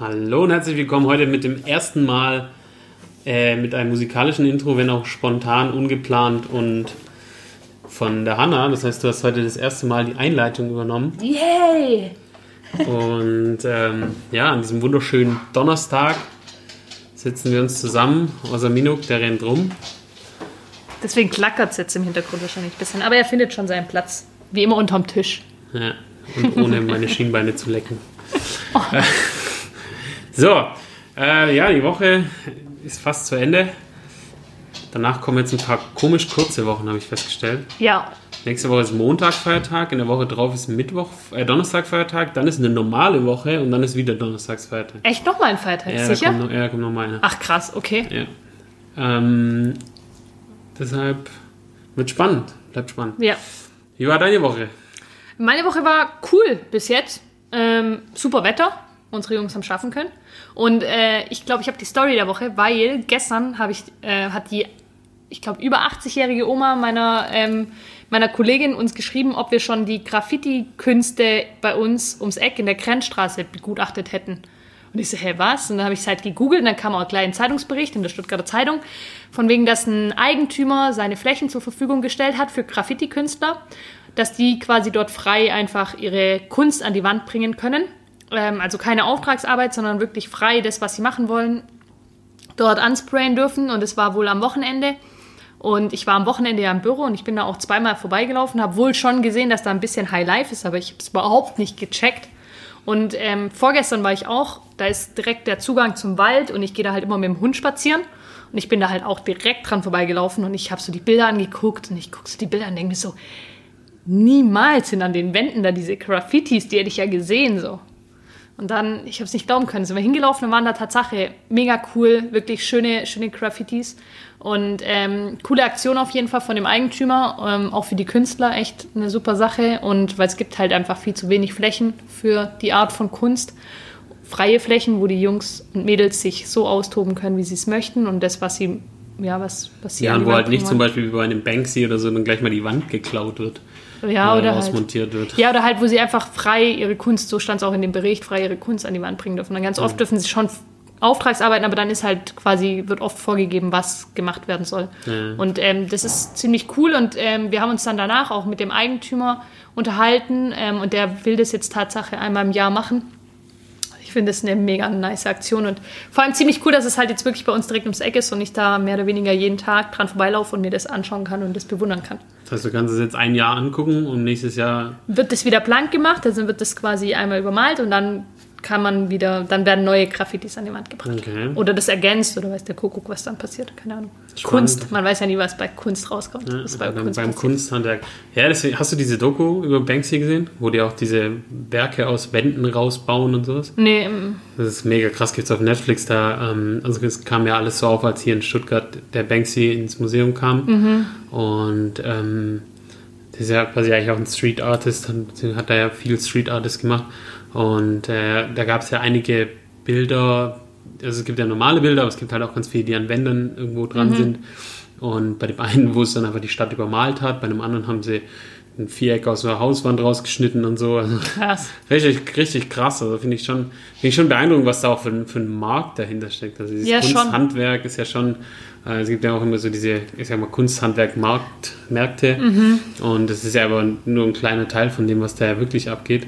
Hallo und herzlich willkommen heute mit dem ersten Mal äh, mit einem musikalischen Intro, wenn auch spontan, ungeplant und von der Hanna. Das heißt, du hast heute das erste Mal die Einleitung übernommen. Yay! Und ähm, ja, an diesem wunderschönen Donnerstag sitzen wir uns zusammen. Außer Minuk, der rennt rum. Deswegen klackert es jetzt im Hintergrund wahrscheinlich ein bisschen. Aber er findet schon seinen Platz. Wie immer unterm Tisch. Ja, und ohne meine Schienbeine zu lecken. Oh. So, äh, ja, die Woche ist fast zu Ende. Danach kommen jetzt ein paar komisch kurze Wochen, habe ich festgestellt. Ja. Nächste Woche ist Montag Feiertag, in der Woche drauf ist Mittwoch, äh, Donnerstag Feiertag, dann ist eine normale Woche und dann ist wieder Donnerstagsfeiertag. Echt nochmal ein Feiertag, ja, sicher? Da kommt, noch, ja, da kommt nochmal einer. Ach krass, okay. Ja. Ähm, deshalb wird spannend, bleibt spannend. Ja. Wie war deine Woche? Meine Woche war cool bis jetzt. Ähm, super Wetter, unsere Jungs haben schaffen können. Und äh, ich glaube, ich habe die Story der Woche, weil gestern habe ich, äh, hat die, ich glaube, über 80-jährige Oma meiner, ähm, meiner Kollegin uns geschrieben, ob wir schon die Graffiti-Künste bei uns ums Eck in der Grenzstraße begutachtet hätten. Und ich so, hä, was? Und dann habe ich es halt gegoogelt und dann kam auch gleich ein Zeitungsbericht in der Stuttgarter Zeitung, von wegen, dass ein Eigentümer seine Flächen zur Verfügung gestellt hat für Graffiti-Künstler, dass die quasi dort frei einfach ihre Kunst an die Wand bringen können ähm, also keine Auftragsarbeit, sondern wirklich frei das, was sie machen wollen, dort ansprayen dürfen. Und es war wohl am Wochenende. Und ich war am Wochenende ja im Büro und ich bin da auch zweimal vorbeigelaufen, habe wohl schon gesehen, dass da ein bisschen High Life ist, aber ich habe es überhaupt nicht gecheckt. Und ähm, vorgestern war ich auch, da ist direkt der Zugang zum Wald und ich gehe da halt immer mit dem Hund spazieren. Und ich bin da halt auch direkt dran vorbeigelaufen und ich habe so die Bilder angeguckt und ich gucke so die Bilder und denke mir so, niemals sind an den Wänden da diese Graffitis, die hätte ich ja gesehen so. Und dann, ich habe es nicht glauben können, sind wir hingelaufen und waren da Tatsache mega cool, wirklich schöne, schöne Graffitis. Und ähm, coole Aktion auf jeden Fall von dem Eigentümer, ähm, auch für die Künstler echt eine super Sache. Und weil es gibt halt einfach viel zu wenig Flächen für die Art von Kunst. Freie Flächen, wo die Jungs und Mädels sich so austoben können, wie sie es möchten. Und das, was sie, ja, was, sie Ja, und wo halt nicht zum Beispiel wie bei einem Banksy oder so dann gleich mal die Wand geklaut wird ja, oder ausmontiert halt, wird. Ja, oder halt, wo sie einfach frei ihre Kunst, so stand es auch in dem Bericht, frei ihre Kunst an die Wand bringen dürfen. dann ganz oft dürfen sie schon Auftragsarbeiten, aber dann ist halt quasi, wird oft vorgegeben, was gemacht werden soll. Ja. Und ähm, das ist ziemlich cool und ähm, wir haben uns dann danach auch mit dem Eigentümer unterhalten ähm, und der will das jetzt Tatsache einmal im Jahr machen. Ich finde das eine mega nice Aktion und vor allem ziemlich cool, dass es halt jetzt wirklich bei uns direkt ums Eck ist und ich da mehr oder weniger jeden Tag dran vorbeilaufe und mir das anschauen kann und das bewundern kann. Das heißt, du kannst es jetzt ein Jahr angucken und nächstes Jahr. Wird das wieder blank gemacht, also wird das quasi einmal übermalt und dann kann man wieder, dann werden neue Graffitis an die Wand gebracht. Okay. Oder das ergänzt oder weiß der Kuckuck, was dann passiert, keine Ahnung. Spannend. Kunst, man weiß ja nie, was bei Kunst rauskommt. Ja, bei Kunst beim Kunsthandwerk. Ja, deswegen, hast du diese Doku über Banksy gesehen, wo die auch diese Werke aus Wänden rausbauen und sowas? Nee. Ähm, das ist mega krass, gibt es auf Netflix da. Ähm, also es kam ja alles so auf, als hier in Stuttgart der Banksy ins Museum kam. Mhm. Und ähm, das ist ja quasi eigentlich auch ein Street Artist, hat da ja viel Street Artist gemacht. Und äh, da gab es ja einige Bilder, also es gibt ja normale Bilder, aber es gibt halt auch ganz viele, die an Wänden irgendwo dran mhm. sind. Und bei dem einen, wo es dann einfach die Stadt übermalt hat, bei dem anderen haben sie ein Viereck aus der Hauswand rausgeschnitten und so. Also krass. Richtig, richtig krass. Also finde ich schon, finde ich schon beeindruckend, was da auch für, für ein Markt dahinter steckt. Also dieses ja, Kunsthandwerk ist ja schon, äh, es gibt ja auch immer so diese, ich sag mal, Kunsthandwerk-Märkte. Mhm. Und das ist ja aber nur ein kleiner Teil von dem, was da ja wirklich abgeht.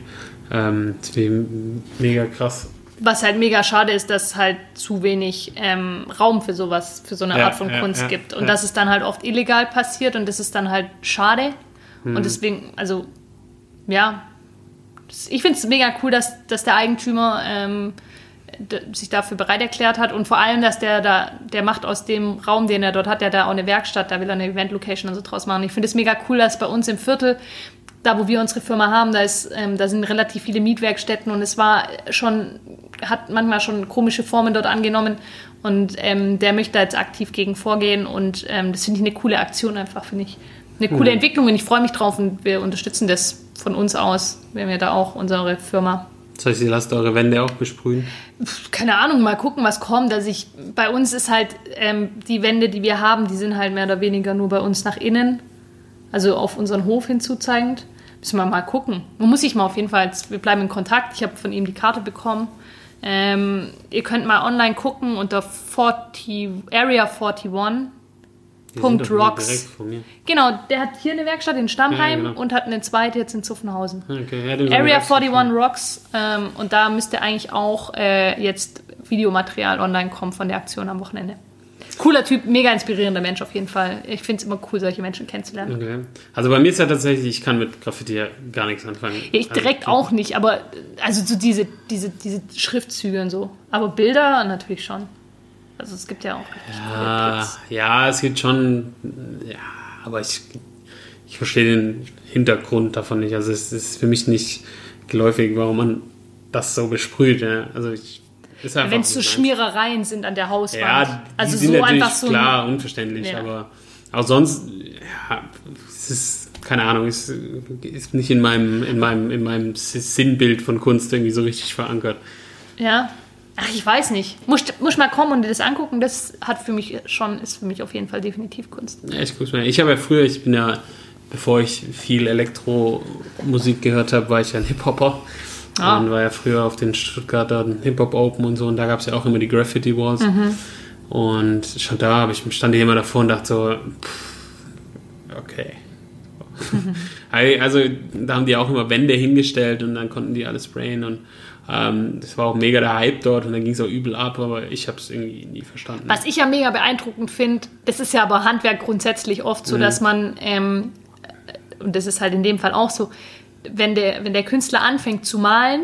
Ähm, deswegen mega krass. Was halt mega schade ist, dass es halt zu wenig ähm, Raum für sowas, für so eine ja, Art von ja, Kunst ja, gibt. Und dass es dann halt oft illegal passiert und das ist dann halt schade. Hm. Und deswegen, also, ja, ich finde es mega cool, dass, dass der Eigentümer ähm, sich dafür bereit erklärt hat und vor allem, dass der da, der macht aus dem Raum, den er dort hat, der da auch eine Werkstatt, da will er eine Event-Location und so draus machen. Ich finde es mega cool, dass bei uns im Viertel da wo wir unsere Firma haben, da, ist, ähm, da sind relativ viele Mietwerkstätten und es war schon, hat manchmal schon komische Formen dort angenommen und ähm, der möchte da jetzt aktiv gegen vorgehen und ähm, das finde ich eine coole Aktion einfach, finde ich. Eine coole mhm. Entwicklung und ich freue mich drauf und wir unterstützen das von uns aus. Wir haben ja da auch unsere Firma. Das heißt, ihr lasst eure Wände auch besprühen? Keine Ahnung, mal gucken, was kommt. Also ich, bei uns ist halt ähm, die Wände, die wir haben, die sind halt mehr oder weniger nur bei uns nach innen, also auf unseren Hof hinzuzeigend. Müssen wir mal gucken. Man muss sich mal auf jeden Fall, wir bleiben in Kontakt. Ich habe von ihm die Karte bekommen. Ähm, ihr könnt mal online gucken unter 40, Area 41. Die Punkt sind doch Rocks. direkt vor mir. Genau, der hat hier eine Werkstatt in Stammheim Ja, genau. und hat eine zweite jetzt in Zuffenhausen. Okay, ja, Area haben wir 41 Rocks ähm, und da müsste eigentlich auch äh, jetzt Videomaterial online kommen von der Aktion am Wochenende. Cooler Typ, mega inspirierender Mensch auf jeden Fall. Ich finde es immer cool, solche Menschen kennenzulernen. Okay. Also bei mir ist ja tatsächlich, ich kann mit Graffiti ja gar nichts anfangen. Ja, ich direkt also, auch nicht, aber also so diese, diese, diese Schriftzüge und so. Aber Bilder natürlich schon. Also es gibt ja auch Ja, ja, es gibt schon, ja, aber ich, ich verstehe den Hintergrund davon nicht. Also es ist für mich nicht geläufig, warum man das so besprüht. Ja. Also ich, Wenn es so. Schmierereien sind an der Hauswand. Ja, die also sind so natürlich einfach so ein- klar unverständlich, Ja. aber auch sonst, ja, es ist, keine Ahnung, es ist nicht in meinem, in meinem, in meinem Sinnbild von Kunst irgendwie so richtig verankert. Ja. Ach, ich weiß nicht. Muss, muss mal kommen und dir das angucken. Das hat für mich schon, ist für mich auf jeden Fall definitiv Kunst. Ja, ich guck's mir. Ich habe ja früher, ich bin ja, bevor ich viel Elektromusik gehört habe, war ich ja ein Hip-Hopper. Ah. Und war ja früher auf den Stuttgarter Hip-Hop Open und so und da gab es ja auch immer die Graffiti Walls. Mhm. Und schon da habe ich stand ich immer davor und dachte so, pff, okay. also da haben die auch immer Wände hingestellt und dann konnten die alles sprayen und ähm, das war auch mega der Hype dort und dann ging es auch übel ab, aber ich habe es irgendwie nie verstanden. Was ich ja mega beeindruckend finde, das ist ja aber Handwerk grundsätzlich oft Mhm. so, dass man, ähm, und das ist halt in dem Fall auch so, wenn der, wenn der Künstler anfängt zu malen,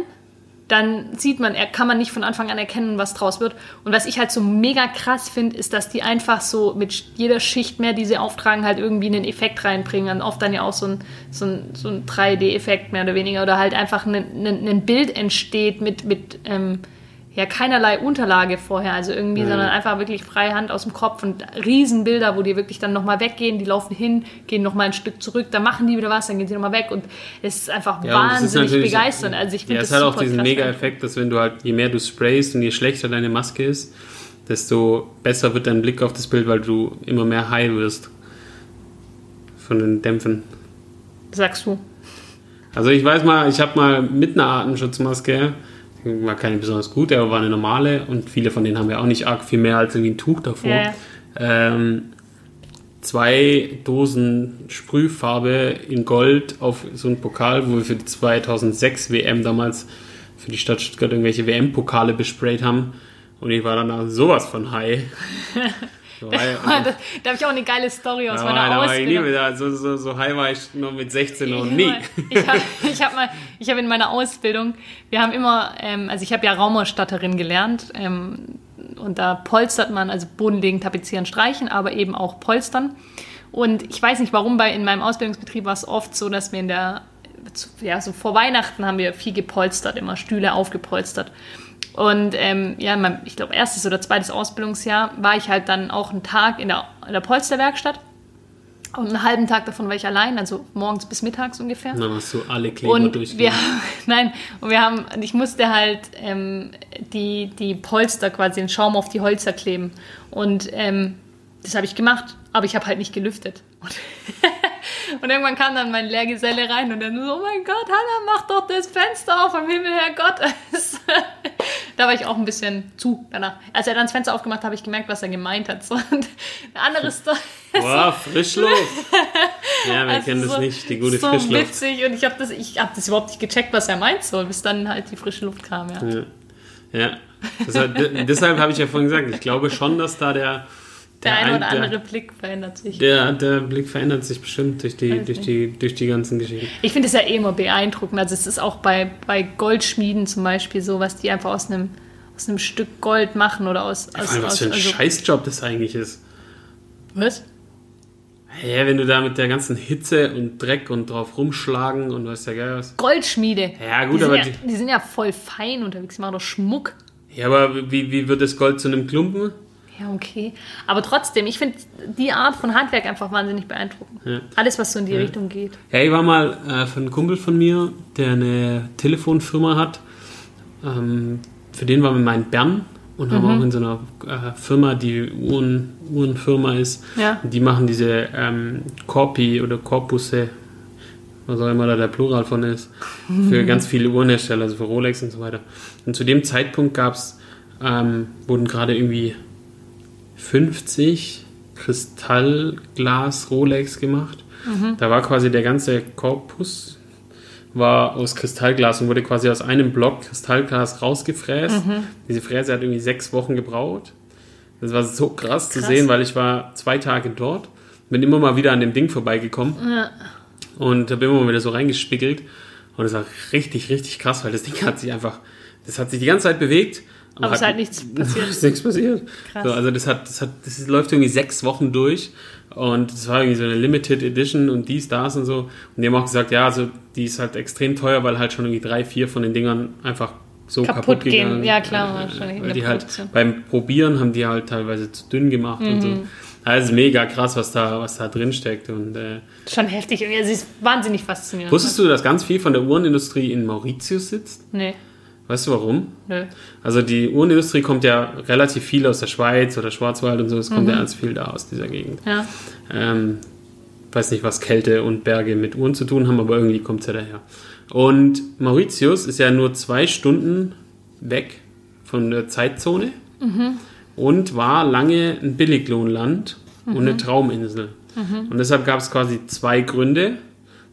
dann sieht man, er kann man nicht von Anfang an erkennen, was draus wird. Und was ich halt so mega krass finde, ist, dass die einfach so mit jeder Schicht mehr, die sie auftragen, halt irgendwie einen Effekt reinbringen. Und oft dann ja auch so ein, so ein, so ein 3D-Effekt mehr oder weniger. Oder halt einfach ein, ein, ein Bild entsteht mit, mit ähm, ja, keinerlei Unterlage vorher. Also irgendwie, Mhm. sondern einfach wirklich freie Hand aus dem Kopf und Riesenbilder, wo die wirklich dann nochmal weggehen, die laufen hin, gehen nochmal ein Stück zurück, dann machen die wieder was, dann gehen sie nochmal weg. Und es ist einfach Ja, ist wahnsinnig natürlich- begeisternd. Also ich finde Ja, das es hat auch diesen Mega-Effekt, dass wenn du halt, je mehr du sprayst und je schlechter deine Maske ist, desto besser wird dein Blick auf das Bild, weil du immer mehr high wirst. Von den Dämpfen. Sagst du. Also ich weiß mal, ich habe mal mit einer Atemschutzmaske, die war keine besonders gute, aber war eine normale und viele von denen haben ja auch nicht arg viel mehr als irgendwie ein Tuch davor. Ja. Ähm, zwei Dosen Sprühfarbe in Gold auf so einen Pokal, wo wir für die 2006 WM damals für die Stadt Stuttgart irgendwelche WM-Pokale besprayt haben. Und ich war danach sowas von high. So high da da habe ich auch eine geile Story aus meiner war, da war ich nie Ausbildung. so, so, so high war ich noch mit 16 noch nie. Ich habe ich hab mal, ich habe in meiner Ausbildung, wir haben immer, ähm, also ich habe ja Raumausstatterin gelernt ähm, und da polstert man, also Bodenlegen, Tapezieren, Streichen, aber eben auch polstern. Und ich weiß nicht warum, bei in meinem Ausbildungsbetrieb war es oft so, dass wir in der, ja, so vor Weihnachten haben wir viel gepolstert, immer Stühle aufgepolstert. Und ähm, ja, in meinem, ich glaube, erstes oder zweites Ausbildungsjahr war ich halt dann auch einen Tag in der, in der Polsterwerkstatt. Und einen halben Tag davon war ich allein, also morgens bis mittags ungefähr. Dann hast du alle Kleber Und wir, nein, und wir haben, ich musste halt ähm, die, die Polster quasi den Schaum auf die Holzer kleben. Und ähm, das habe ich gemacht, aber ich habe halt nicht gelüftet. Und, und irgendwann kam dann mein Lehrgeselle rein und dann so, oh mein Gott, Hannah, mach doch das Fenster auf, vom Himmel her Gott. da war ich auch ein bisschen zu danach. Als er dann das Fenster aufgemacht hat, habe ich gemerkt, was er gemeint hat. So, eine andere Story. Boah, Frischluft. Ja, wer Also kennt das so- nicht, die gute so Frischluft. witzig und ich habe das, ich hab das überhaupt nicht gecheckt, was er meint, so, bis dann halt die frische Luft kam, ja. Ja. ja. Deshalb, de- deshalb habe ich ja vorhin gesagt, ich glaube schon, dass da der, Der ein oder der, andere Blick verändert sich. Der, der Blick verändert sich bestimmt durch die, Weiß durch nicht. die, durch die ganzen Geschichten. Ich finde es ja eh immer beeindruckend. Also es ist auch bei, bei Goldschmieden zum Beispiel so, was die einfach aus einem, aus einem Stück Gold machen oder aus... Vor aus, allem, was aus für ein also, Scheißjob das eigentlich ist. Was? Ja, wenn du da mit der ganzen Hitze und Dreck und drauf rumschlagen und weißt ja geil was. Goldschmiede. Ja, gut, die aber ja, die- die sind ja voll fein unterwegs, die machen doch Schmuck. Ja, aber wie, wie wird das Gold zu einem Klumpen? Ja, okay. Aber trotzdem, ich finde die Art von Handwerk einfach wahnsinnig beeindruckend. Ja. Alles, was so in die Richtung geht. Ja, ich war mal äh, für einen Kumpel von mir, der eine Telefonfirma hat. Ähm, für den waren wir mal in Bern und haben auch in so einer äh, Firma, die Uhren, Uhrenfirma ist. Ja. Die machen diese ähm, Korpi oder Korpusse. was auch immer da der Plural von ist, für ganz viele Uhrenhersteller, also für Rolex und so weiter. Und zu dem Zeitpunkt gab's, ähm, wurden gerade irgendwie 50 Kristallglas Rolex gemacht. Da war quasi der ganze Korpus war aus Kristallglas und wurde quasi aus einem Block Kristallglas rausgefräst. Diese Fräse hat irgendwie sechs Wochen gebraucht. Das war so krass, zu Krass. sehen, weil ich war zwei Tage dort, bin immer mal wieder an dem Ding vorbeigekommen Ja. und habe immer mal wieder so reingespiegelt. Und es war richtig, richtig krass, weil das Ding hat sich einfach, das hat sich die ganze Zeit bewegt. Aber es ist halt nichts passiert. ist nichts passiert. Krass. So, also das hat, das hat, das läuft irgendwie sechs Wochen durch und das war irgendwie so eine Limited Edition und dies, das und so. Und die haben auch gesagt, ja, also die ist halt extrem teuer, weil halt schon irgendwie drei, vier von den Dingern einfach so kaputt, Kaputt gehen. gegangen. Ja, klar, wahrscheinlich in Weil die halt beim Probieren haben die halt teilweise zu dünn gemacht und Mhm. so. Also mega krass, was da, was da drin steckt. Und äh, Schon heftig. sie ist wahnsinnig faszinierend. wusstest du, dass ganz viel von der Uhrenindustrie in Mauritius sitzt? Nee, Weißt du warum? nö. Also die Uhrenindustrie kommt ja relativ viel aus der Schweiz oder Schwarzwald und so. Es kommt Mhm. ja ganz viel da aus dieser Gegend. Ja. Ähm, weiß nicht, was Kälte und Berge mit Uhren zu tun haben, aber irgendwie kommt es ja daher. Und Mauritius ist ja nur zwei Stunden weg von der Zeitzone und war lange ein Billiglohnland und eine Trauminsel. Und deshalb gab es quasi zwei Gründe.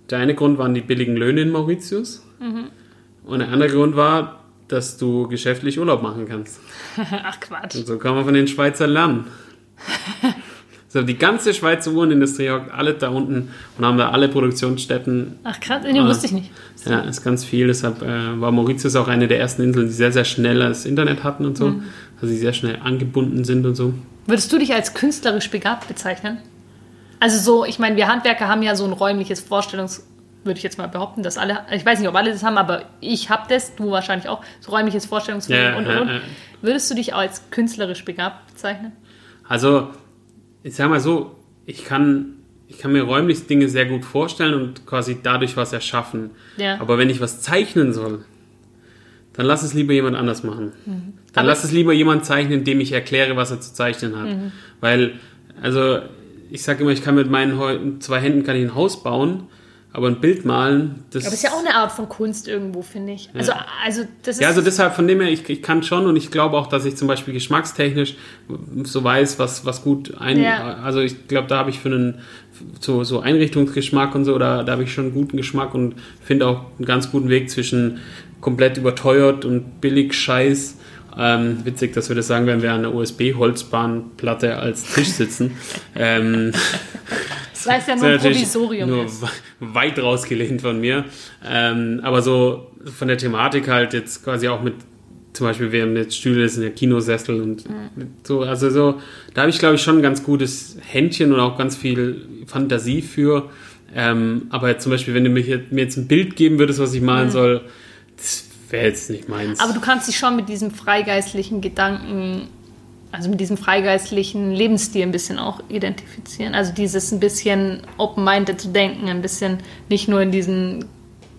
Der eine Grund waren die billigen Löhne in Mauritius und der andere Grund war, dass du geschäftlich Urlaub machen kannst. Ach Quatsch. Und so kann man von den Schweizern lernen. so, die ganze Schweizer Uhrenindustrie hockt alle da unten und haben da alle Produktionsstätten. Ach krass, nee, Ah. wusste ich nicht. Ja, ist ganz viel. Deshalb äh, war Mauritius auch eine der ersten Inseln, die sehr, sehr schnell das Internet hatten und so. Mhm. Also die sehr schnell angebunden sind und so. Würdest du dich als künstlerisch begabt bezeichnen? Also so, ich meine, wir Handwerker haben ja so ein räumliches Vorstellungs... Würde ich jetzt mal behaupten, dass alle, ich weiß nicht, ob alle das haben, aber ich habe das, du wahrscheinlich auch, so räumliches Vorstellungsvermögen Ja, und, und, ja, und. ja. Würdest du dich als künstlerisch begabt bezeichnen? Also, ich sag mal so, ich kann, ich kann mir räumlich Dinge sehr gut vorstellen und quasi dadurch was erschaffen. Ja. Aber wenn ich was zeichnen soll, dann lass es lieber jemand anders machen. Dann Mhm. Aber- lass es lieber jemand zeichnen, dem ich erkläre, was er zu zeichnen hat. Mhm. Weil, also, ich sage immer, ich kann mit meinen zwei Händen kann ich ein Haus bauen, aber ein Bild malen, das Aber ist ja auch eine Art von Kunst irgendwo, finde ich. Also, also das ist... ja, also deshalb von dem her, ich, ich kann schon und ich glaube auch, dass ich zum Beispiel geschmackstechnisch so weiß, was, was gut ein. Ja. Also ich glaube, da habe ich für einen so, so Einrichtungsgeschmack und so, da, da habe ich schon einen guten Geschmack und finde auch einen ganz guten Weg zwischen komplett überteuert und billig Scheiß. Ähm, witzig, dass wir das sagen, wenn wir an einer USB-Holzbahnplatte als Tisch sitzen. ähm, war jetzt ja nur ein Provisorium. Nur ist. we- weit rausgelehnt von mir. Ähm, aber so von der Thematik halt jetzt quasi auch mit, zum Beispiel, wir haben jetzt Stühle, das sind ja Kinosessel und so, also so, da habe ich glaube ich schon ein ganz gutes Händchen und auch ganz viel Fantasie für. Ähm, aber jetzt zum Beispiel, wenn du mir, hier, mir jetzt ein Bild geben würdest, was ich malen soll, das wäre jetzt nicht meins. Aber du kannst dich schon mit diesem freigeistlichen Gedanken, also mit diesem freigeistlichen Lebensstil ein bisschen auch identifizieren. Also dieses ein bisschen open-minded zu denken, ein bisschen nicht nur in diesen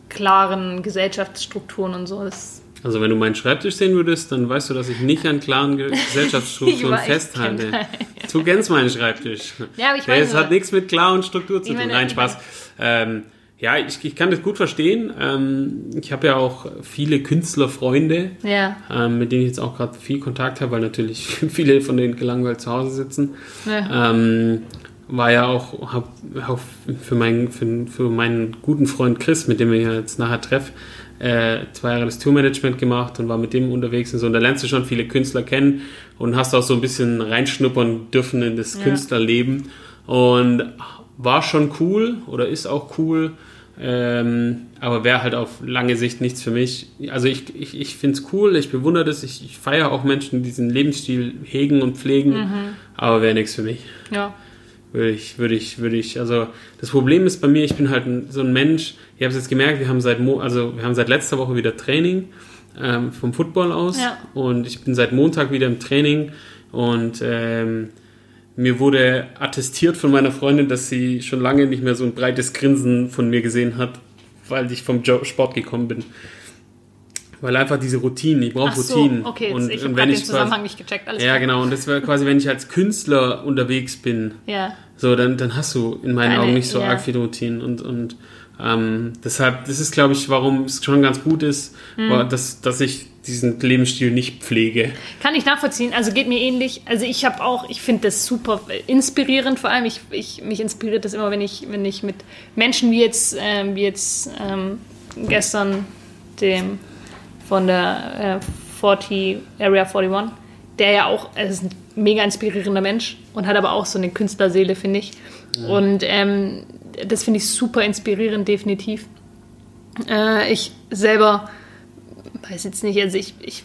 klaren Gesellschaftsstrukturen und so. Das, Also wenn du meinen Schreibtisch sehen würdest, dann weißt du, dass ich nicht an klaren Ge- Gesellschaftsstrukturen festhalte. kenn- Du kennst meinen Schreibtisch. Ja, aber ich meine nur- hat nichts mit klar und Struktur zu tun. meine, Nein, Spaß. Ähm, ja, ich, ich kann das gut verstehen. Ähm, ich habe ja auch viele Künstlerfreunde, ja, ähm, mit denen ich jetzt auch gerade viel Kontakt habe, weil natürlich viele von denen gelangweilt zu Hause sitzen. ja. Ähm, war ja auch, hab, auch für, meinen, für, für meinen guten Freund Chris, mit dem ich ja jetzt nachher treff, äh, zwei Jahre das Tourmanagement gemacht und war mit dem unterwegs und so. Und da lernst du schon viele Künstler kennen und hast auch so ein bisschen reinschnuppern dürfen in das Ja. Künstlerleben. Und war schon cool oder ist auch cool, ähm, aber wäre halt auf lange Sicht nichts für mich. Also ich, ich, ich finde es cool, ich bewundere das, ich, ich feiere auch Menschen, die diesen Lebensstil hegen und pflegen, aber wäre nichts für mich. ja. Würde ich, würde ich, würde ich, also das Problem ist bei mir, ich bin halt so ein Mensch, ich habe es jetzt gemerkt, wir haben seit, Mo also wir haben seit letzter Woche wieder Training ähm, vom Football aus Ja. und ich bin seit Montag wieder im Training und ähm, mir wurde attestiert von meiner Freundin, dass sie schon lange nicht mehr so ein breites Grinsen von mir gesehen hat, weil ich vom Sport gekommen bin. Weil einfach diese Routinen, ich brauche so, Routinen. okay, und, ich habe den ich quasi- Zusammenhang nicht gecheckt. Alles ja, klar. genau. Und das wäre quasi, wenn ich als Künstler unterwegs bin, Ja, so, dann, dann hast du in meinen Keine- Augen nicht so ja. arg viele Routinen. Und, und Ähm, deshalb, das ist, glaube ich, warum es schon ganz gut ist, Mhm. dass, dass ich diesen Lebensstil nicht pflege. Kann ich nachvollziehen. Also geht mir ähnlich. Also ich habe auch, ich finde das super inspirierend. Vor allem, ich, ich mich inspiriert das immer, wenn ich, wenn ich mit Menschen wie jetzt, ähm, wie jetzt ähm, gestern dem von der äh, 40 Area 41, der ja auch, er ist ein mega inspirierender Mensch und hat aber auch so eine Künstlerseele, finde ich. Und ähm, das finde ich super inspirierend, definitiv. Äh, ich selber weiß jetzt nicht, also ich, ich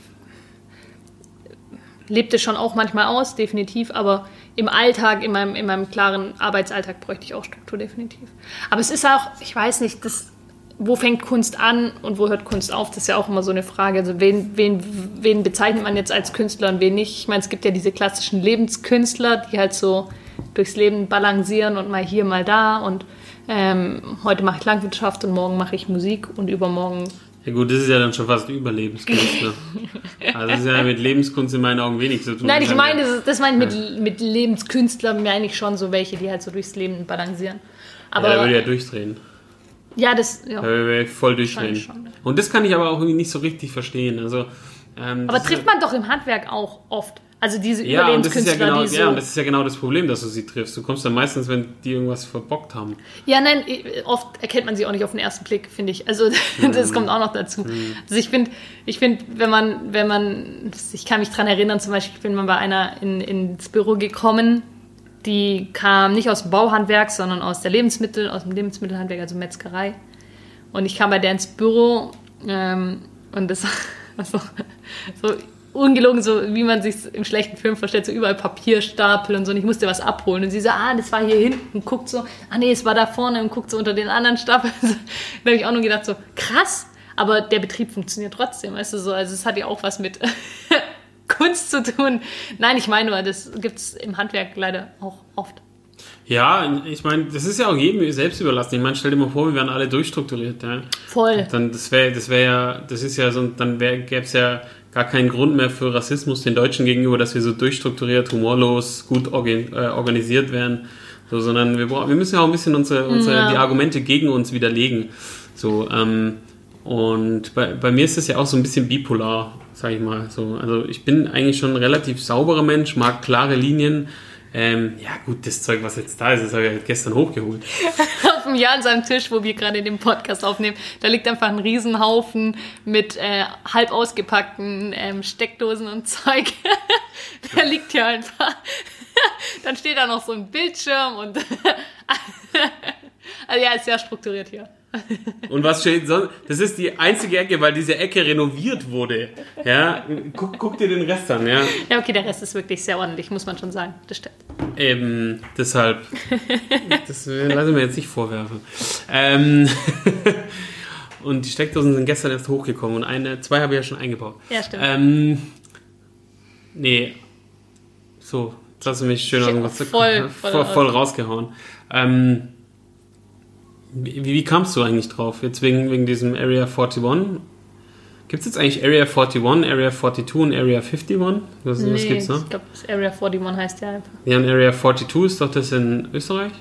lebte schon auch manchmal aus, definitiv, aber im Alltag, in meinem, in meinem klaren Arbeitsalltag bräuchte ich auch Struktur, definitiv. Aber es ist auch, ich weiß nicht, das, wo fängt Kunst an und wo hört Kunst auf? Das ist ja auch immer so eine Frage. Also wen, wen, wen bezeichnet man jetzt als Künstler und wen nicht? Ich meine, es gibt ja diese klassischen Lebenskünstler, die halt so durchs Leben balancieren und mal hier, mal da und ähm, heute mache ich Landwirtschaft und morgen mache ich Musik und übermorgen Ja gut, das ist ja dann schon fast Überlebenskunst. Ne? Also das ist ja mit Lebenskunst in meinen Augen wenig zu tun. Nein, ich meine, ja- das, das meine ich mit, mit Lebenskünstler, meine ich schon so welche, die halt so durchs Leben balancieren. ja, der Aber würde ja durchdrehen. ja, das, ja. Da würde voll durchdrehen. Schon, ja. Und das kann ich aber auch irgendwie nicht so richtig verstehen. Also, ähm, Aber trifft man doch im Handwerk auch oft. Also diese ja, ist ja Überlebenskünstler, genau, die so. ja, und das ist ja genau das Problem, dass du sie triffst. Du kommst dann meistens, wenn die irgendwas verbockt haben. Ja, nein, oft erkennt man sie auch nicht auf den ersten Blick, finde ich. Also das kommt auch noch dazu. Also ich finde, ich finde, wenn man, wenn man, ich kann mich dran erinnern, zum Beispiel, ich bin mal bei einer in, ins Büro gekommen, die kam nicht aus dem Bauhandwerk, sondern aus der Lebensmittel, aus dem Lebensmittelhandwerk, also Metzgerei. Und ich kam bei der ins Büro ähm, und das also, so ungelogen, so wie man sich im schlechten Film vorstellt, so überall Papierstapel und so. Und ich musste was abholen. Und sie so, ah, das war hier hinten. Und guckt so, ah nee, es war da vorne und guckt so unter den anderen Stapel. da habe ich auch nur gedacht, so, krass. Aber der Betrieb funktioniert trotzdem, weißt du so. Also es hat ja auch was mit Kunst zu tun. Nein, ich meine nur, das gibt es im Handwerk leider auch oft. Ja, ich meine, das ist ja auch jedem selbst überlassen. Ich meine, stell dir mal vor, wir wären alle durchstrukturiert. Ja? Voll. Dann das wäre, das wäre ja, das ist ja so, dann gäbe es ja gar keinen Grund mehr für Rassismus den Deutschen gegenüber, dass wir so durchstrukturiert, humorlos, gut organ, äh, organisiert werden. So, sondern wir, brauchen, wir müssen ja auch ein bisschen unsere, unsere Ja. die Argumente gegen uns widerlegen. So, ähm, und bei, bei mir ist das ja auch so ein bisschen bipolar, sag ich mal. So, also ich bin eigentlich schon ein relativ sauberer Mensch, mag klare Linien. Ähm, ja gut, das Zeug, was jetzt da ist, das habe ich halt gestern hochgeholt. auf dem Jahr an seinem Tisch, wo wir gerade den Podcast aufnehmen, da liegt einfach ein Riesenhaufen mit äh, halb ausgepackten ähm, Steckdosen und Zeug. da liegt ja einfach. Dann steht da noch so ein Bildschirm und. also ja, ist sehr strukturiert hier. Und was steht sonst? Das ist die einzige Ecke, weil diese Ecke renoviert wurde. Ja, guck, guck dir den Rest an, ja. Ja, okay, der Rest ist wirklich sehr ordentlich, muss man schon sagen. Das stimmt. Eben, deshalb. Das lassen wir jetzt nicht vorwerfen. Ähm, und die Steckdosen sind gestern erst hochgekommen und eine, zwei habe ich ja schon eingebaut. Ja, stimmt. Ähm, nee. So, jetzt hast du mich schön Voll, irgendwas voll, voll, voll rausgehauen. Ähm, wie, wie kamst du eigentlich drauf? Jetzt wegen, wegen diesem Area 41? Gibt es jetzt eigentlich Area 41, Area 42 und Area 51? Was, was Nee, gibt's noch? ich glaube, Area 41 heißt ja einfach. Ja, und Area 42 ist doch das in Österreich.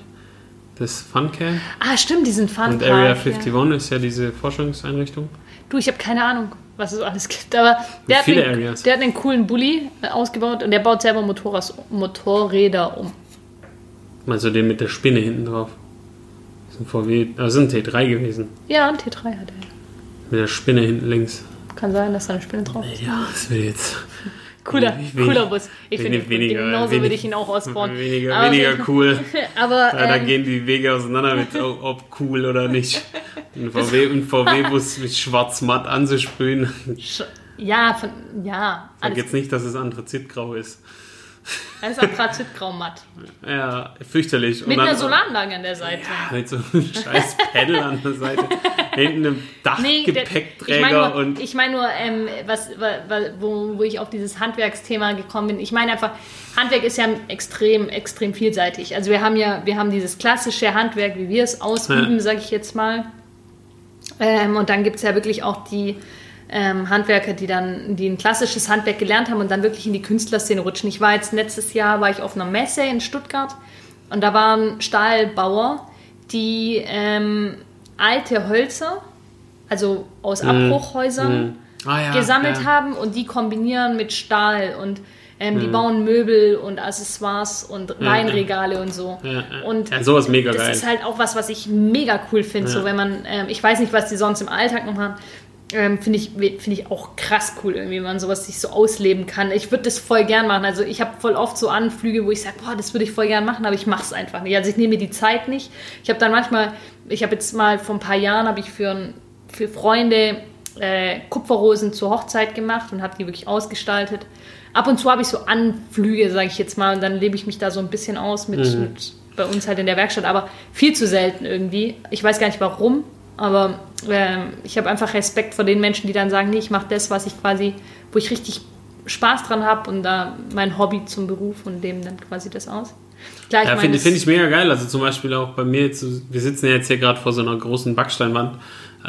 Das Funcamp. Ah, stimmt, diesen Fun Und Area 51 ist ja diese Forschungseinrichtung. Du, ich habe keine Ahnung, was es so alles gibt. Aber der hat, viele einen, Areas. der hat einen coolen Bulli äh, ausgebaut und der baut selber Motorräder um. Also den mit der Spinne hinten drauf. Ein VW, also ein T3 gewesen. Ja, ein T3 hat er. Mit der Spinne hinten links. Kann sein, dass da eine Spinne drauf ist. Ja, das will jetzt. Cooler, Wenig- cooler Bus. Ich finde wenig- ihn weniger- cool. Genauso wenig- würde ich ihn auch ausbauen. Weniger, Aber- weniger cool. Aber Ja, da ähm, gehen die Wege auseinander mit, ob, cool oder nicht. Ein VW, VW-Bus mit schwarz-matt anzusprühen. sch- ja, von, ja, Sag jetzt nicht, dass es anthrazitgrau ist. Das ist Anthrazitgrau matt. Ja, fürchterlich. Mit dann- einer Solaranlage an der Seite. Mit so einem scheiß Pedal an der Seite. Hinten einem Nee, der- Dachgepäckträger ich meine nur, ich mein nur ähm, was, wa- wa- wo, wo ich auf dieses Handwerksthema gekommen bin. Ich meine einfach, Handwerk ist ja extrem, extrem vielseitig. Also wir haben ja, wir haben dieses klassische Handwerk, wie wir es ausüben, Ja. sage ich jetzt mal. Ähm, und dann gibt es ja wirklich auch die ähm, Handwerker, die dann, die ein klassisches Handwerk gelernt haben und dann wirklich in die Künstlerszene rutschen. Ich war jetzt letztes Jahr war ich auf einer Messe in Stuttgart und da waren Stahlbauer, die ähm, alte Hölzer, also aus Abbruchhäusern, Mhm. Ah, ja, gesammelt ja. haben und die kombinieren mit Stahl und ähm, Mhm. die bauen Möbel und Accessoires und Weinregale und so. Ja, ja. Und Ja, sowas mega das geil. ist halt auch was, was ich mega cool finde. Ja. So, wenn man, ähm, ich weiß nicht, was die sonst im Alltag noch machen. Ähm, finde ich, finde ich auch krass cool, irgendwie, wenn man sowas sich so ausleben kann. Ich würde das voll gern machen. Also ich habe voll oft so Anflüge, wo ich sage, boah, das würde ich voll gern machen, aber ich mache es einfach nicht. Also ich nehme mir die Zeit nicht. Ich habe dann manchmal, ich habe jetzt mal vor ein paar Jahren, habe ich für, für Freunde äh, Kupferrosen zur Hochzeit gemacht und habe die wirklich ausgestaltet. Ab und zu habe ich so Anflüge, sage ich jetzt mal, und dann lebe ich mich da so ein bisschen aus mit, Mhm. mit bei uns halt in der Werkstatt, aber viel zu selten irgendwie. Ich weiß gar nicht warum, aber ähm, ich habe einfach Respekt vor den Menschen, die dann sagen, nee, ich mache das, was ich quasi, wo ich richtig Spaß dran habe und da mein Hobby zum Beruf und leben dann quasi das aus. Klar, ich Ja, finde find ich mega geil. Also zum Beispiel auch bei mir, jetzt, wir sitzen ja jetzt hier gerade vor so einer großen Backsteinwand.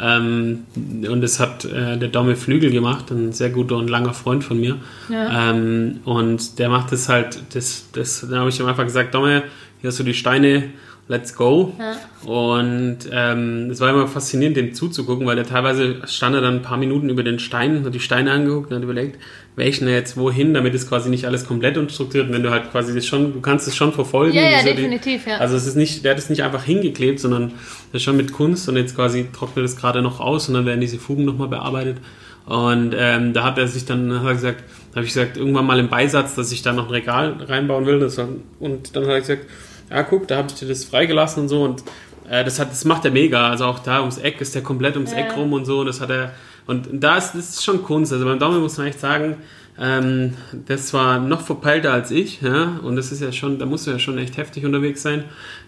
Ähm, und das hat äh, der Domme Flügel gemacht, ein sehr guter und langer Freund von mir. Ja. Ähm, und der macht das halt, das, das, da habe ich ihm einfach gesagt, Domme, hier hast du die Steine, let's go. Ja. Und ähm, es war immer faszinierend, dem zuzugucken, weil der teilweise stand er dann ein paar Minuten über den Steinen, hat die Steine angeguckt und hat überlegt, welchen er jetzt wohin, damit es quasi nicht alles komplett unstrukturiert. Und wenn du halt quasi das schon, du kannst es schon verfolgen. Ja, ja, wie so die- definitiv, ja. Also es ist nicht, der hat es nicht einfach hingeklebt, sondern das ist schon mit Kunst und jetzt quasi trocknet es gerade noch aus und dann werden diese Fugen nochmal bearbeitet. Und ähm, da hat er sich dann, hat er gesagt, da habe ich gesagt, irgendwann mal im Beisatz, dass ich da noch ein Regal reinbauen will. Das und dann hat er gesagt, ja guck, da habe ich dir das freigelassen und so und äh, das hat, das macht er mega. Also auch da ums Eck ist der komplett ums Ja. Eck rum und so. Und das hat er und da ist das ist schon Kunst. Also beim Daumen muss man echt sagen, ähm, das war noch verpeilter als ich, ja. Und das ist ja schon, da musst du ja schon echt heftig unterwegs sein.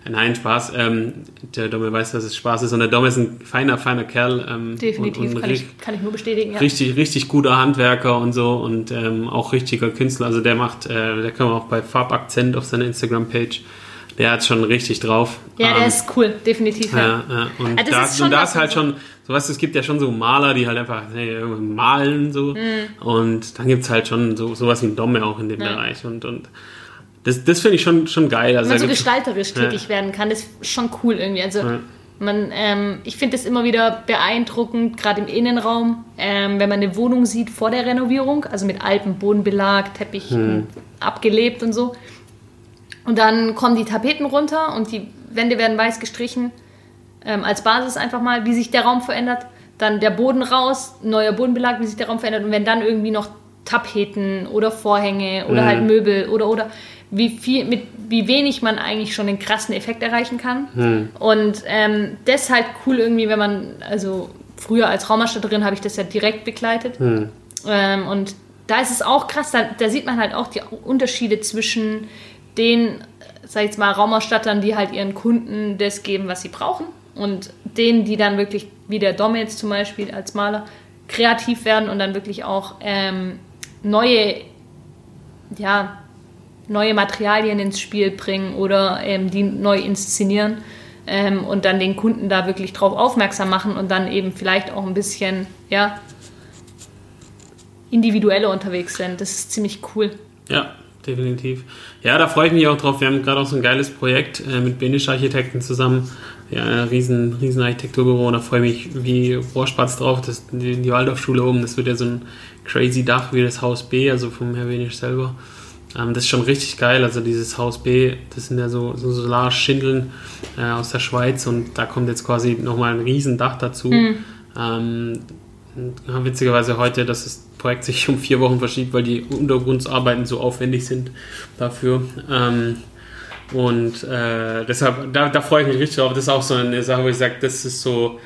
Äh, nein, Spaß. Ähm, der Domme weiß, dass es Spaß ist. Und der Domme ist ein feiner, feiner Kerl. Ähm, definitiv, und, und kann, ich, kann ich nur bestätigen. Ja. richtig, richtig guter Handwerker und so und ähm, auch richtiger Künstler. Also der macht, äh, der kann man auch bei Farbakzent auf seiner Instagram-Page. Der hat schon richtig drauf. Ja, der Ähm, ist cool, definitiv. Ja. ja, ja. Und Ah, das da, ist schon und da ist halt also- schon, so was, es gibt ja schon so Maler, die halt einfach hey, malen so. Mhm. Und dann gibt es halt schon so sowas wie ein Domme auch in dem Ja. Bereich. Und, und das, das finde ich schon, schon geil. Also Wenn man so gestalterisch Ja. tätig werden kann, das ist schon cool irgendwie. Also Ja. man, ähm, ich finde es immer wieder beeindruckend, gerade im Innenraum, ähm, wenn man eine Wohnung sieht vor der Renovierung, also mit altem Bodenbelag, Teppich Hm. abgelebt und so. Und dann kommen die Tapeten runter und die Wände werden weiß gestrichen, ähm, als Basis einfach mal, wie sich der Raum verändert. Dann der Boden raus, neuer Bodenbelag, wie sich der Raum verändert. Und wenn dann irgendwie noch Tapeten oder Vorhänge oder Mhm. halt Möbel oder oder wie viel mit wie wenig man eigentlich schon den krassen Effekt erreichen kann. Mhm. Und ähm, das ist halt cool irgendwie, wenn man, also früher als Raumausstatterin habe ich das ja direkt begleitet. Mhm. Ähm, und da ist es auch krass, da, da sieht man halt auch die Unterschiede zwischen den, sag ich jetzt mal, Raumausstattern, die halt ihren Kunden das geben, was sie brauchen. Und denen, die dann wirklich, wie der Dom jetzt zum Beispiel als Maler, kreativ werden und dann wirklich auch ähm, neue, ja, neue Materialien ins Spiel bringen oder ähm, die neu inszenieren ähm, und dann den Kunden da wirklich drauf aufmerksam machen und dann eben vielleicht auch ein bisschen, ja, individueller unterwegs sind. Das ist ziemlich cool. Ja, definitiv. Ja, da freue ich mich auch drauf. Wir haben gerade auch so ein geiles Projekt äh, mit Benisch Architekten zusammen. Ja, ein riesen, riesen Architekturbüro. Und da freue ich mich wie Rohrspatz drauf. Das, die, die Waldorfschule oben, das wird ja so ein crazy Dach wie das Haus B, also vom Herr Benisch selber. Ähm, das ist schon richtig geil. Also dieses Haus B, das sind ja so, so Solarschindeln äh, aus der Schweiz. Und da kommt jetzt quasi nochmal ein riesen Dach dazu. Ähm, witzigerweise heute, dass das Projekt sich um vier Wochen verschiebt, weil die Untergrundsarbeiten so aufwendig sind dafür. Ähm, und äh, deshalb, da, da freue ich mich richtig drauf. Das ist auch so eine Sache, wo ich sage, das ist so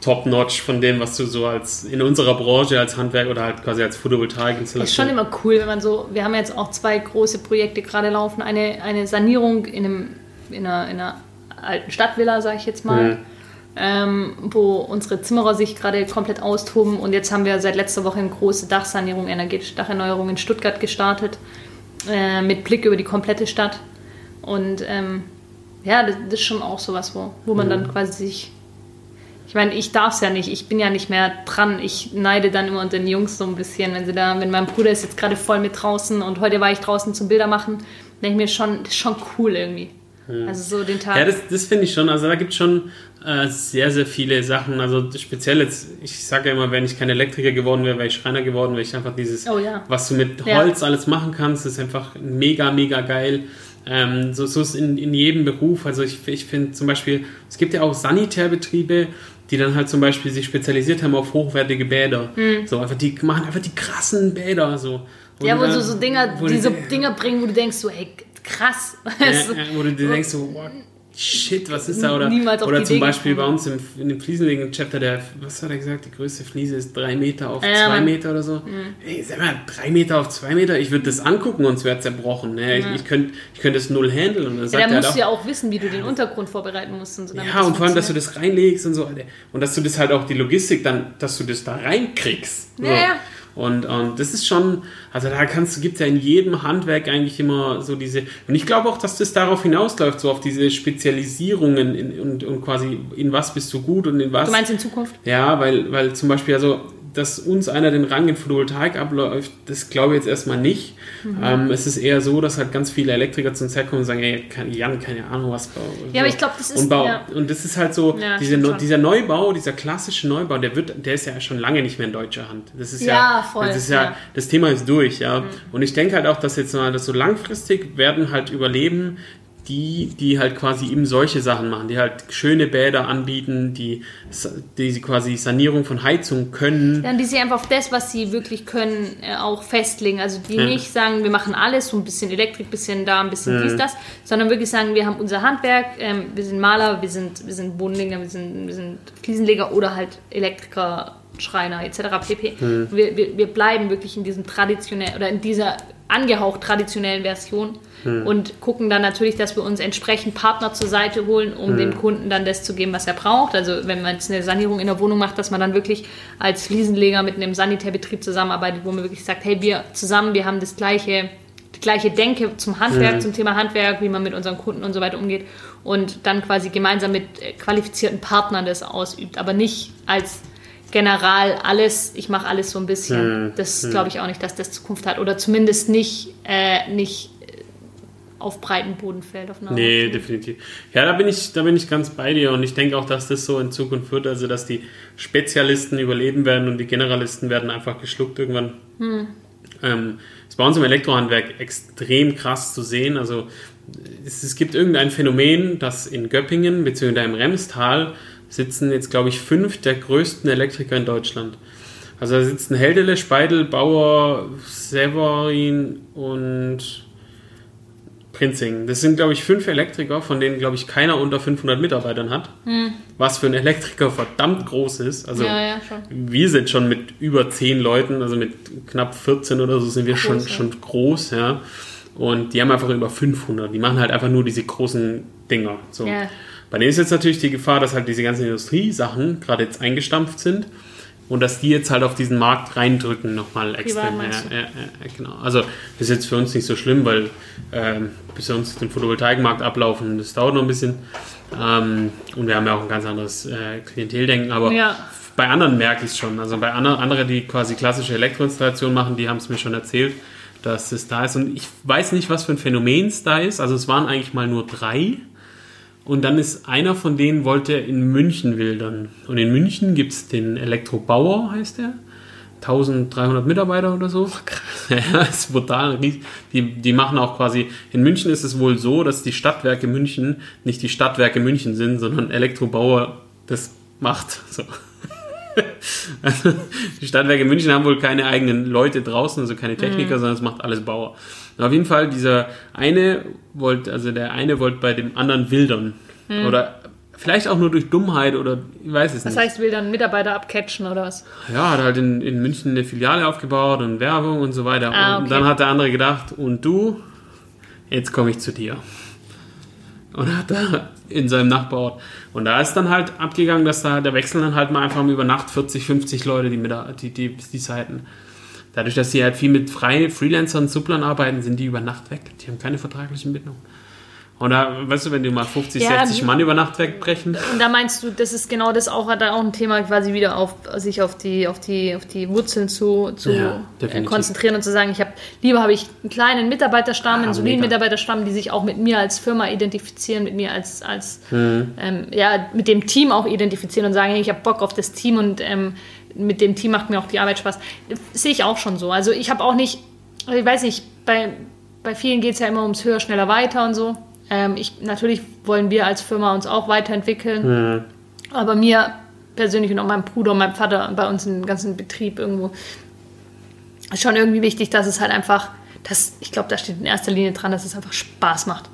top-notch von dem, was du so als in unserer Branche als Handwerk oder halt quasi als Ist Photovoltaikinstallation. schon immer cool, wenn man so, wir haben jetzt auch zwei große Projekte gerade laufen. Eine, eine Sanierung in, einem, in, einer, in einer alten Stadtvilla, sage ich jetzt mal, Mhm. Ähm, wo unsere Zimmerer sich gerade komplett austoben. Und jetzt haben wir seit letzter Woche eine große Dachsanierung, energetische Dacherneuerung in Stuttgart gestartet, äh, mit Blick über die komplette Stadt. Und ähm, ja, das, das ist schon auch sowas, wo, wo man dann quasi sich ich meine, ich darf es ja nicht. Ich bin ja nicht mehr dran. Ich neide dann immer den Jungs so ein bisschen, wenn sie da, wenn mein Bruder ist jetzt gerade voll mit draußen und heute war ich draußen zum Bildermachen, denke ich mir schon, das ist schon cool irgendwie. Also so den Tag. Ja, das, das finde ich schon. Also da gibt es schon äh, sehr, sehr viele Sachen. Also speziell jetzt, ich sage ja immer, wenn ich kein Elektriker geworden wäre, wäre ich Schreiner geworden, weil ich einfach dieses, Oh ja. was du mit Ja. Holz alles machen kannst, ist einfach mega, mega geil. Ähm, so, so ist in, in jedem Beruf. Also ich, ich finde zum Beispiel, es gibt ja auch Sanitärbetriebe, die dann halt zum Beispiel sich spezialisiert haben auf hochwertige Bäder. So einfach die machen einfach die krassen Bäder so. Und, Hm. ja, wo äh, so, so Dinger, die- Dinger bringen, wo du denkst, so, ey, krass. ja, ja, wo du dir denkst, so, wow, shit, was ist da? Oder, oder zum Idee Beispiel bei gekommen. uns im, in dem Fliesenlegen-Chapter, der, was hat er gesagt, die größte Fliese ist drei Meter auf Ja, zwei Mann. Meter oder so. Ey, sag mal, drei Meter auf zwei Meter, ich würde das angucken und es wäre zerbrochen. Ne? Ich, ich könnte ich könnt das null handeln. Und dann Ja, sagt da er halt musst auch, du ja auch wissen, wie du den Untergrund vorbereiten musst. Und so, ja, und vor allem, dass du das reinlegst und so. Und dass du das halt auch, die Logistik dann, dass du das da reinkriegst. So. Ja, ja. Und, und das ist schon, also da kannst du, gibt ja in jedem Handwerk eigentlich immer so diese, und ich glaube auch, dass das darauf hinausläuft, so auf diese Spezialisierungen in, und, und quasi in was bist du gut und in was. Du meinst in Zukunft? Ja, weil, weil zum Beispiel, also, dass uns einer den Rang in Photovoltaik abläuft, das glaube ich jetzt erstmal nicht. Mhm. Ähm, es ist eher so, dass halt ganz viele Elektriker zu uns herkommen und sagen, ey, kann, Jan, keine Ahnung, was bau. Ja, aber ich glaube, das ist- Und, bau, ja. und das ist halt so, Ja, diese, dieser Neubau, dieser klassische Neubau, der wird, der ist ja schon lange nicht mehr in deutscher Hand. Das ist ja, Ja, voll, Das, ist ja. Mhm. das Thema ist durch, ja. Und ich denke halt auch, dass jetzt mal das so langfristig werden halt überleben, die, die halt quasi eben solche Sachen machen, die halt schöne Bäder anbieten, die, die sie quasi Sanierung von Heizung können. Ja, die sich einfach auf das, was sie wirklich können, äh, auch festlegen. Also die Ja. nicht sagen, wir machen alles, so ein bisschen Elektrik, ein bisschen da, ein bisschen dies, das, sondern wirklich sagen, wir haben unser Handwerk, ähm, wir sind Maler, wir sind, wir sind Bodenleger, wir sind, wir sind Fliesenleger oder halt Elektriker, Schreiner etc. pp. Wir, wir, wir bleiben wirklich in diesem traditionellen oder in dieser angehaucht traditionellen Version und gucken dann natürlich, dass wir uns entsprechend Partner zur Seite holen, um dem Kunden dann das zu geben, was er braucht. Also wenn man jetzt eine Sanierung in der Wohnung macht, dass man dann wirklich als Fliesenleger mit einem Sanitärbetrieb zusammenarbeitet, wo man wirklich sagt, hey, wir zusammen, wir haben das gleiche, die gleiche Denke zum Handwerk, zum Thema Handwerk, wie man mit unseren Kunden und so weiter umgeht und dann quasi gemeinsam mit äh, qualifizierten Partnern das ausübt, aber nicht als general alles, ich mache alles so ein bisschen. Das glaube ich auch nicht, dass das Zukunft hat. Oder zumindest nicht, äh, nicht auf breiten Boden fällt. Auf Nee, definitiv. Ja, da bin ich, da bin ich ganz bei dir und ich denke auch, dass das so in Zukunft wird, also dass die Spezialisten überleben werden und die Generalisten werden einfach geschluckt irgendwann. Ähm, ist bei uns im Elektrohandwerk extrem krass zu sehen. Also es, es gibt irgendein Phänomen, dass in Göppingen bzw. im Remstal sitzen jetzt, glaube ich, fünf der größten Elektriker in Deutschland. Also da sitzen Heldele, Speidel, Bauer, Severin und Prinzing. Das sind, glaube ich, fünf Elektriker, von denen, glaube ich, keiner unter 500 Mitarbeitern hat. Was für ein Elektriker verdammt groß ist. Also Hm. Ja, ja, schon. wir sind schon mit über 10 Leuten, also mit knapp 14 oder so sind wir schon, Groß, ja. schon groß, ja. Und die haben einfach über 500. Die machen halt einfach nur diese großen Dinger. So. Bei denen ist jetzt natürlich die Gefahr, dass halt diese ganzen Industriesachen gerade jetzt eingestampft sind und dass die jetzt halt auf diesen Markt reindrücken nochmal extrem. Ja, ja, ja, genau. Also das ist jetzt für uns nicht so schlimm, weil ähm, bis wir uns den Photovoltaikmarkt ablaufen, das dauert noch ein bisschen. Ähm, und wir haben ja auch ein ganz anderes äh, Klienteldenken, aber Ja. bei anderen merke ich es schon. Also bei anderen, andere, die quasi klassische Elektroinstallation machen, die haben es mir schon erzählt, dass es da ist. Und ich weiß nicht, was für ein Phänomen es da ist. Also es waren eigentlich mal nur drei. Und dann ist einer von denen wollte in München wildern. Und in München gibt es den Elektrobauer, heißt der. 1300 Mitarbeiter oder so. Ja, ist brutal. Die, die machen auch quasi, in München ist es wohl so, dass die Stadtwerke München nicht die Stadtwerke München sind, sondern Elektrobauer das macht. So. Also, die Stadtwerke München haben wohl keine eigenen Leute draußen, also keine Techniker, sondern es macht alles Bauer. Und auf jeden Fall, dieser eine wollte, also der eine wollte bei dem anderen wildern. Oder vielleicht auch nur durch Dummheit oder ich weiß es Das nicht. heißt, will dann Mitarbeiter abcatchen oder was? Ja, hat halt in, in München eine Filiale aufgebaut und Werbung und so weiter. Ah, Und okay. dann hat der andere gedacht, und du, jetzt komme ich zu dir. Und hat da in seinem Nachbarort. Und da ist dann halt abgegangen, dass da, da wechseln dann halt mal einfach über Nacht 40, 50 Leute, die, die, die, die Seiten. Dadurch, dass sie halt viel mit freien Freelancern und Supplern arbeiten, sind die über Nacht weg. Die haben keine vertraglichen Bindungen. Und da, weißt du, wenn die mal 50, Ja, 60 die- Mann über Nacht wegbrechen. Und da meinst du, das ist genau das auch, da auch ein Thema, quasi wieder auf sich auf die, auf die, auf die Wurzeln zu, zu Ja, äh, konzentrieren und zu sagen, ich habe lieber habe ich einen kleinen Mitarbeiterstamm, Ah, einen soliden. Mitarbeiterstamm, die sich auch mit mir als Firma identifizieren, mit mir als, als Mhm. ähm, ja, mit dem Team auch identifizieren und sagen, hey, ich habe Bock auf das Team und ähm, mit dem Team macht mir auch die Arbeit Spaß. Das sehe ich auch schon so. Also ich habe auch nicht, ich weiß nicht, bei, bei vielen geht es ja immer ums höher, schneller, weiter und so. Ähm, ich, natürlich wollen wir als Firma uns auch weiterentwickeln. Aber mir persönlich und auch meinem Bruder und meinem Vater bei uns im ganzen Betrieb irgendwo ist schon irgendwie wichtig, dass es halt einfach, dass, ich glaube, da steht in erster Linie dran, dass es einfach Spaß macht.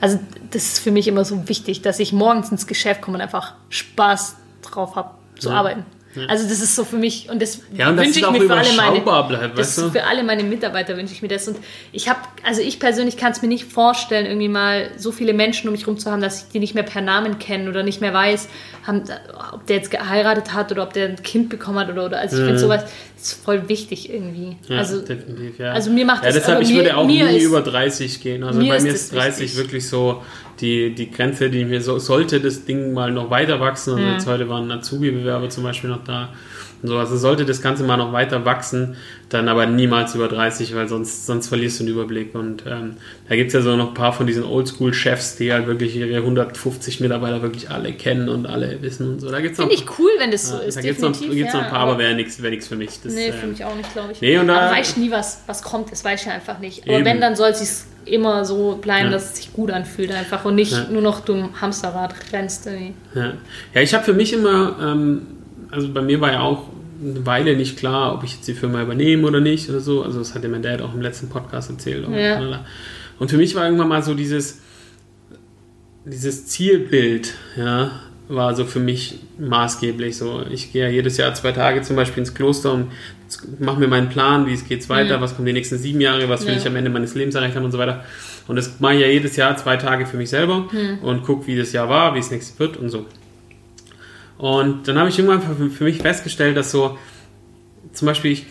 Also das ist für mich immer so wichtig, dass ich morgens ins Geschäft komme und einfach Spaß drauf habe zu Ja. arbeiten. Also das ist so für mich und das Ja, und wünsche ich mir für alle meine bleibt, weißt du? für alle meine Mitarbeiter wünsche ich mir das. Und ich habe also ich persönlich kann es mir nicht vorstellen irgendwie mal so viele Menschen um mich rum zu haben, dass ich die nicht mehr per Namen kenne oder nicht mehr weiß, haben, ob der jetzt geheiratet hat oder ob der ein Kind bekommen hat oder oder also ich finde sowas voll wichtig irgendwie. Ja, also definitiv, ja. also mir macht ja, das- deshalb, aber ich mir- würde auch nie ist- über 30 gehen. Also mir bei mir ist 30 wichtig. wirklich so die, die Grenze, die mir so, sollte das Ding mal noch weiter wachsen. Also jetzt heute waren Azubi-Bewerber zum Beispiel noch da. So. Also sollte das Ganze mal noch weiter wachsen, dann aber niemals über 30, weil sonst, sonst verlierst du den Überblick. Und ähm, da gibt es ja so noch ein paar von diesen Oldschool-Chefs, die halt wirklich ihre 150 Mitarbeiter wirklich alle kennen und alle wissen und so. Da gibt's noch, finde ich cool, wenn das so ja, ist. da gibt's noch, definitiv, gibt's noch ein ja, paar, aber wäre nichts wär nix für mich. Das, Nee, ähm, für mich auch nicht, glaube ich. Nee, und da- aber weiß nie, was, was kommt, das weiß ich ja einfach nicht. Aber Eben. wenn, dann soll es sich immer so bleiben, Ja. dass es sich gut anfühlt einfach und nicht Ja. nur noch du im Hamsterrad rennst. Irgendwie. Ja, ja ich habe für mich immer, ähm, also bei mir war ja auch eine Weile nicht klar, ob ich jetzt die Firma übernehme oder nicht oder so. Also das hat ja mein Dad auch im letzten Podcast erzählt. Und, Ja. und für mich war irgendwann mal so dieses, dieses Zielbild, ja, war so für mich maßgeblich. So, ich gehe ja jedes Jahr zwei Tage zum Beispiel ins Kloster und mache mir meinen Plan, wie es geht's weiter, was kommen die nächsten sieben Jahre, was will Ja. ich am Ende meines Lebens erreicht haben und so weiter. Und das mache ich ja jedes Jahr zwei Tage für mich selber und gucke, wie das Jahr war, wie es nächstes wird und so. Und dann habe ich irgendwann für, für mich festgestellt, dass so, zum Beispiel, ich,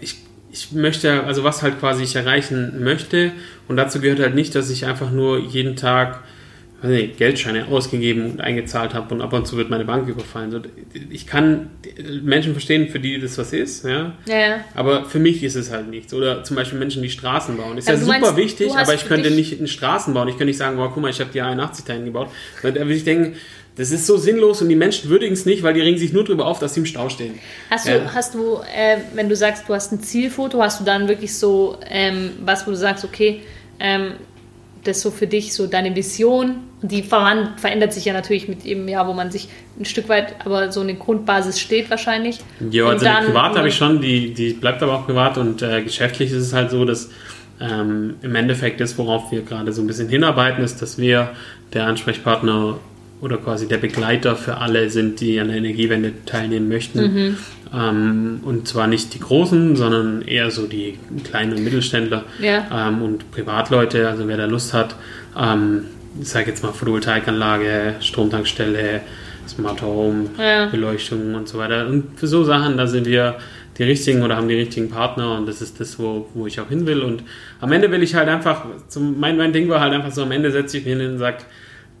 ich, ich möchte, also was halt quasi ich erreichen möchte, und dazu gehört halt nicht, dass ich einfach nur jeden Tag weiß nicht, Geldscheine ausgegeben und eingezahlt habe und ab und zu wird meine Bank überfallen. So, ich kann Menschen verstehen, für die das was ist, ja. Ja, ja. Aber für mich ist es halt nichts. Oder zum Beispiel Menschen, die Straßen bauen. Ist Also ja super meinst, wichtig, aber ich könnte nicht in Straßen bauen. Ich könnte nicht sagen, wow, guck mal, ich habe die 81 dahin gebaut. Da würde ich denken, das ist so sinnlos und die Menschen würdigen es nicht, weil die regen sich nur darüber auf, dass sie im Stau stehen. Hast du, Ja. hast du äh, wenn du sagst, du hast ein Zielfoto, hast du dann wirklich so ähm, was, wo du sagst, okay, ähm, das ist so für dich so deine Vision und die verändert sich ja natürlich mit jedem Jahr, wo man sich ein Stück weit, aber so eine Grundbasis steht wahrscheinlich. Ja, also dann- privat habe ich schon, die, die bleibt aber auch privat und äh, geschäftlich ist es halt so, dass ähm, im Endeffekt das, worauf wir gerade so ein bisschen hinarbeiten, ist, dass wir der Ansprechpartner oder quasi der Begleiter für alle sind, die an der Energiewende teilnehmen möchten. Mhm. Ähm, und zwar nicht die Großen, sondern eher so die kleinen und Mittelständler Ja. ähm, und Privatleute, also wer da Lust hat, ähm, ich sage jetzt mal Photovoltaikanlage, Stromtankstelle, Smart Home, Ja. Beleuchtung und so weiter. Und für so Sachen, da sind wir die richtigen oder haben die richtigen Partner und das ist das, wo, wo ich auch hin will. Und am Ende will ich halt einfach, zum, mein, mein Ding war halt einfach so, am Ende setze ich mich hin und sage,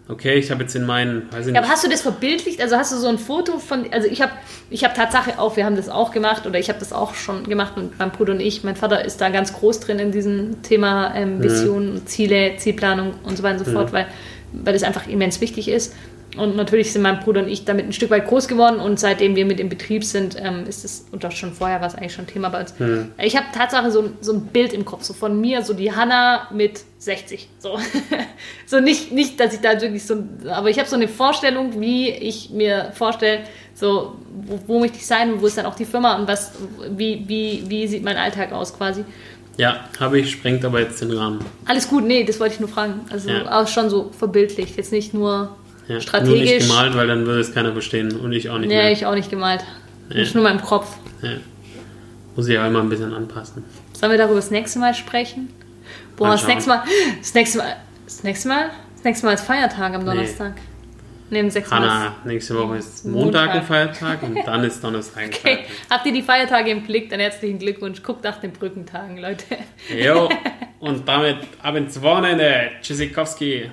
okay, ich habe jetzt in meinen, weiß ich Ja, nicht, aber hast du das verbildlicht? Also hast du so ein Foto von, also ich habe ich hab Tatsache auch, wir haben das auch gemacht oder ich habe das auch schon gemacht und mein Bruder und ich, mein Vater ist da ganz groß drin in diesem Thema ähm, Visionen, Ziele, Zielplanung und so weiter und so fort, weil, weil das einfach immens wichtig ist. Und natürlich sind mein Bruder und ich damit ein Stück weit groß geworden und seitdem wir mit im Betrieb sind, ähm, ist es, und auch schon vorher war es eigentlich schon Thema bei uns. Ich habe Tatsache so, ein- so ein Bild im Kopf, so von mir, so die Hanna mit 60. So, so nicht, nicht, dass ich da wirklich so, aber ich habe so eine Vorstellung, wie ich mir vorstelle, so, wo, wo möchte ich sein und wo ist dann auch die Firma und was, wie, wie, wie sieht mein Alltag aus quasi. ja, habe ich, sprengt aber jetzt den Rahmen. Alles gut, nee, das wollte ich nur fragen. Also Ja. auch schon so verbildlicht, jetzt nicht nur Ja, Nur strategisch. nicht gemalt, weil dann würde es keiner verstehen und ich auch nicht Nee, mehr. ich auch nicht gemalt. Ja. Nicht nur in meinem Kopf. Ja. Muss ich auch immer ein bisschen anpassen. Sollen wir darüber das nächste Mal sprechen? Boah, das nächste Mal, das nächste Mal, das nächste Mal, das nächste Mal ist Feiertag am Donnerstag. Nee, Mal. ist- Hanna, nächste Woche ist Montag ein Feiertag und dann ist Donnerstag ein Okay, Feiertag. habt ihr die Feiertage im Blick? Dann herzlichen Glückwunsch. Guckt nach den Brückentagen, Leute. Jo, und damit ab ins Wochenende. Tschüssikowski.